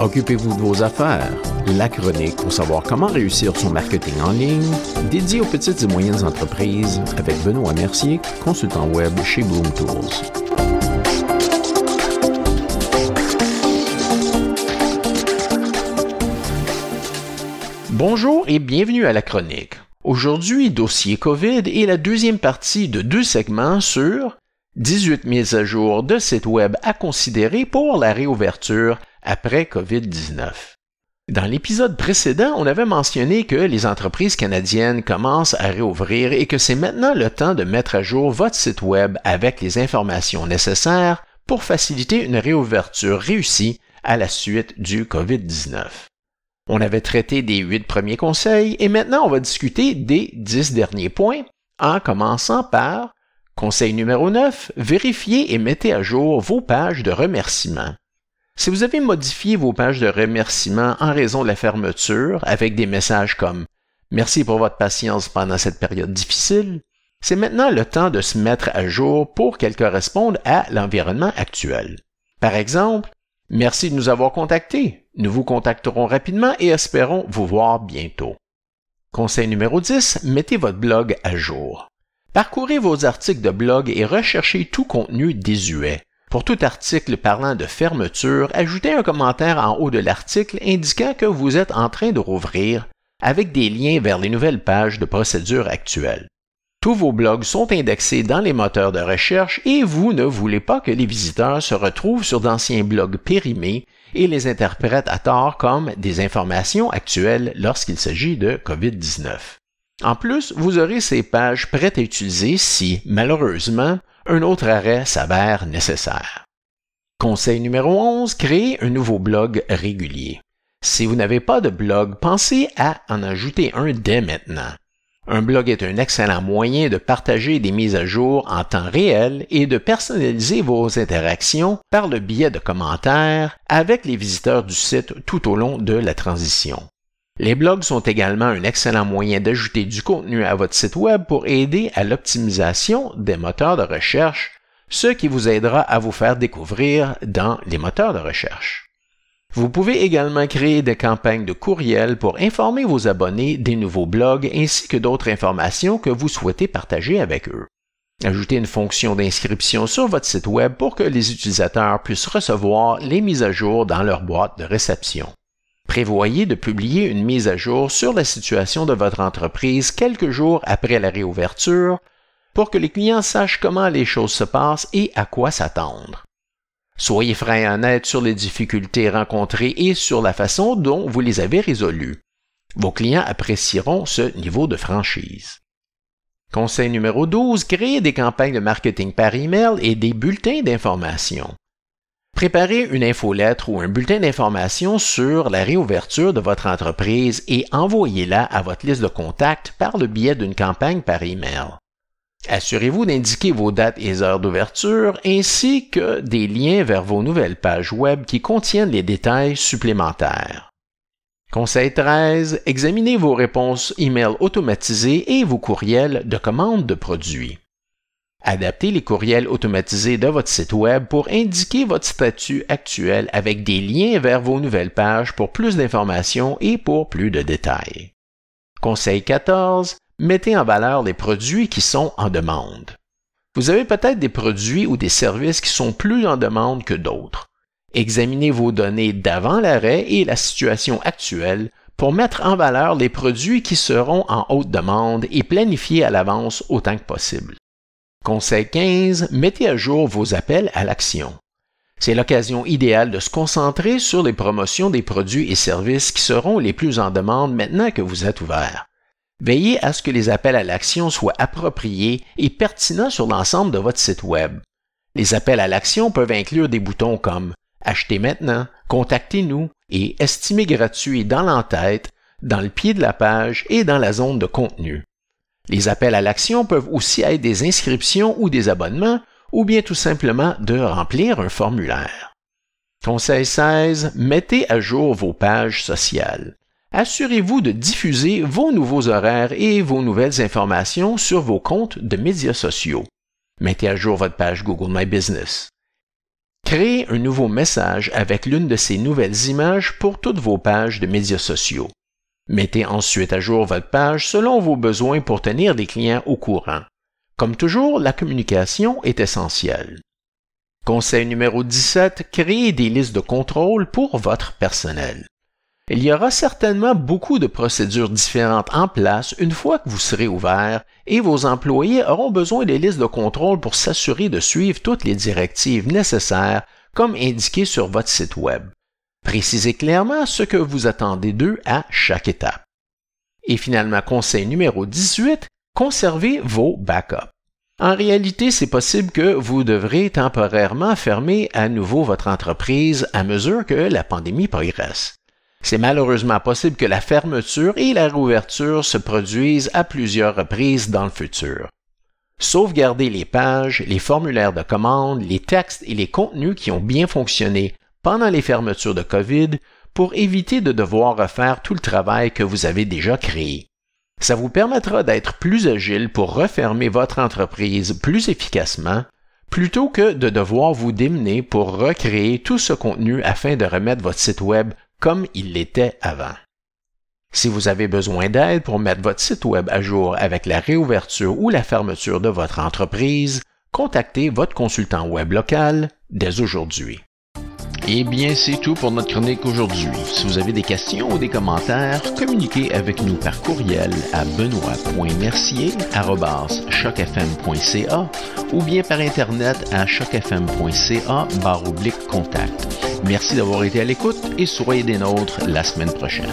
Occupez-vous de vos affaires. La chronique pour savoir comment réussir son marketing en ligne, dédié aux petites et moyennes entreprises avec Benoît Mercier, consultant web chez Bloom Tools. Bonjour et bienvenue à la chronique. Aujourd'hui, dossier COVID et la deuxième partie de deux segments sur 18 mises à jour de sites web à considérer pour la réouverture après COVID-19. Dans l'épisode précédent, on avait mentionné que les entreprises canadiennes commencent à réouvrir et que c'est maintenant le temps de mettre à jour votre site web avec les informations nécessaires pour faciliter une réouverture réussie à la suite du COVID-19. On avait traité des huit premiers conseils et maintenant on va discuter des dix derniers points en commençant par Conseil numéro 9, vérifiez et mettez à jour vos pages de remerciements. Si vous avez modifié vos pages de remerciements en raison de la fermeture avec des messages comme Merci pour votre patience pendant cette période difficile, c'est maintenant le temps de se mettre à jour pour qu'elles correspondent à l'environnement actuel. Par exemple, Merci de nous avoir contactés. Nous vous contacterons rapidement et espérons vous voir bientôt. Conseil numéro 10, mettez votre blog à jour. Parcourez vos articles de blog et recherchez tout contenu désuet. Pour tout article parlant de fermeture, ajoutez un commentaire en haut de l'article indiquant que vous êtes en train de rouvrir avec des liens vers les nouvelles pages de procédure actuelles. Tous vos blogs sont indexés dans les moteurs de recherche et vous ne voulez pas que les visiteurs se retrouvent sur d'anciens blogs périmés et les interprètent à tort comme des informations actuelles lorsqu'il s'agit de COVID-19. En plus, vous aurez ces pages prêtes à utiliser si, malheureusement, un autre arrêt s'avère nécessaire. Conseil numéro 11, créez un nouveau blog régulier. Si vous n'avez pas de blog, pensez à en ajouter un dès maintenant. Un blog est un excellent moyen de partager des mises à jour en temps réel et de personnaliser vos interactions par le biais de commentaires avec les visiteurs du site tout au long de la transition. Les blogs sont également un excellent moyen d'ajouter du contenu à votre site Web pour aider à l'optimisation des moteurs de recherche, ce qui vous aidera à vous faire découvrir dans les moteurs de recherche. Vous pouvez également créer des campagnes de courriel pour informer vos abonnés des nouveaux blogs ainsi que d'autres informations que vous souhaitez partager avec eux. Ajoutez une fonction d'inscription sur votre site Web pour que les utilisateurs puissent recevoir les mises à jour dans leur boîte de réception. Prévoyez de publier une mise à jour sur la situation de votre entreprise quelques jours après la réouverture pour que les clients sachent comment les choses se passent et à quoi s'attendre. Soyez franc et honnête sur les difficultés rencontrées et sur la façon dont vous les avez résolues. Vos clients apprécieront ce niveau de franchise. Conseil numéro 12, créez des campagnes de marketing par email et des bulletins d'information. Préparez une infolettre ou un bulletin d'information sur la réouverture de votre entreprise et envoyez-la à votre liste de contacts par le biais d'une campagne par email. Assurez-vous d'indiquer vos dates et heures d'ouverture ainsi que des liens vers vos nouvelles pages web qui contiennent les détails supplémentaires. Conseil 13. Examinez vos réponses email automatisées et vos courriels de commande de produits. Adaptez les courriels automatisés de votre site Web pour indiquer votre statut actuel avec des liens vers vos nouvelles pages pour plus d'informations et pour plus de détails. Conseil 14. Mettez en valeur les produits qui sont en demande. Vous avez peut-être des produits ou des services qui sont plus en demande que d'autres. Examinez vos données d'avant l'arrêt et la situation actuelle pour mettre en valeur les produits qui seront en haute demande et planifier à l'avance autant que possible. Conseil 15. Mettez à jour vos appels à l'action. C'est l'occasion idéale de se concentrer sur les promotions des produits et services qui seront les plus en demande maintenant que vous êtes ouvert. Veillez à ce que les appels à l'action soient appropriés et pertinents sur l'ensemble de votre site Web. Les appels à l'action peuvent inclure des boutons comme Achetez maintenant, Contactez-nous et Estimez gratuit dans l'entête, dans le pied de la page et dans la zone de contenu. Les appels à l'action peuvent aussi être des inscriptions ou des abonnements, ou bien tout simplement de remplir un formulaire. Conseil 16. Mettez à jour vos pages sociales. Assurez-vous de diffuser vos nouveaux horaires et vos nouvelles informations sur vos comptes de médias sociaux. Mettez à jour votre page Google My Business. Créez un nouveau message avec l'une de ces nouvelles images pour toutes vos pages de médias sociaux. Mettez ensuite à jour votre page selon vos besoins pour tenir les clients au courant. Comme toujours, la communication est essentielle. Conseil numéro 17, créez des listes de contrôle pour votre personnel. Il y aura certainement beaucoup de procédures différentes en place une fois que vous serez ouvert et vos employés auront besoin des listes de contrôle pour s'assurer de suivre toutes les directives nécessaires comme indiqué sur votre site Web. Précisez clairement ce que vous attendez d'eux à chaque étape. Et finalement, conseil numéro 18, conservez vos backups. En réalité, c'est possible que vous devrez temporairement fermer à nouveau votre entreprise à mesure que la pandémie progresse. C'est malheureusement possible que la fermeture et la réouverture se produisent à plusieurs reprises dans le futur. Sauvegardez les pages, les formulaires de commande, les textes et les contenus qui ont bien fonctionné pendant les fermetures de COVID pour éviter de devoir refaire tout le travail que vous avez déjà créé. Ça vous permettra d'être plus agile pour refermer votre entreprise plus efficacement plutôt que de devoir vous démener pour recréer tout ce contenu afin de remettre votre site Web comme il l'était avant. Si vous avez besoin d'aide pour mettre votre site Web à jour avec la réouverture ou la fermeture de votre entreprise, contactez votre consultant Web local dès aujourd'hui. Eh bien, c'est tout pour notre chronique aujourd'hui. Si vous avez des questions ou des commentaires, communiquez avec nous par courriel à benoît.mercier.chocfm.ca ou bien par Internet à chocfm.ca contact. Merci d'avoir été à l'écoute et soyez des nôtres la semaine prochaine.